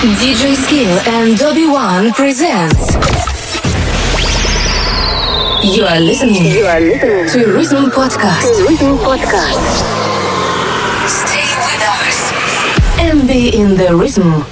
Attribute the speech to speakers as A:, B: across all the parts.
A: DJ Skill and Dobby One presents. You are listening.
B: You are listening
A: to Rhythm Podcast.
B: To Rhythm Podcast.
A: Stay with us and be in the rhythm.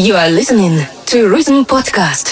C: You are listening to Rhythm Podcast.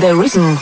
A: The rhythm.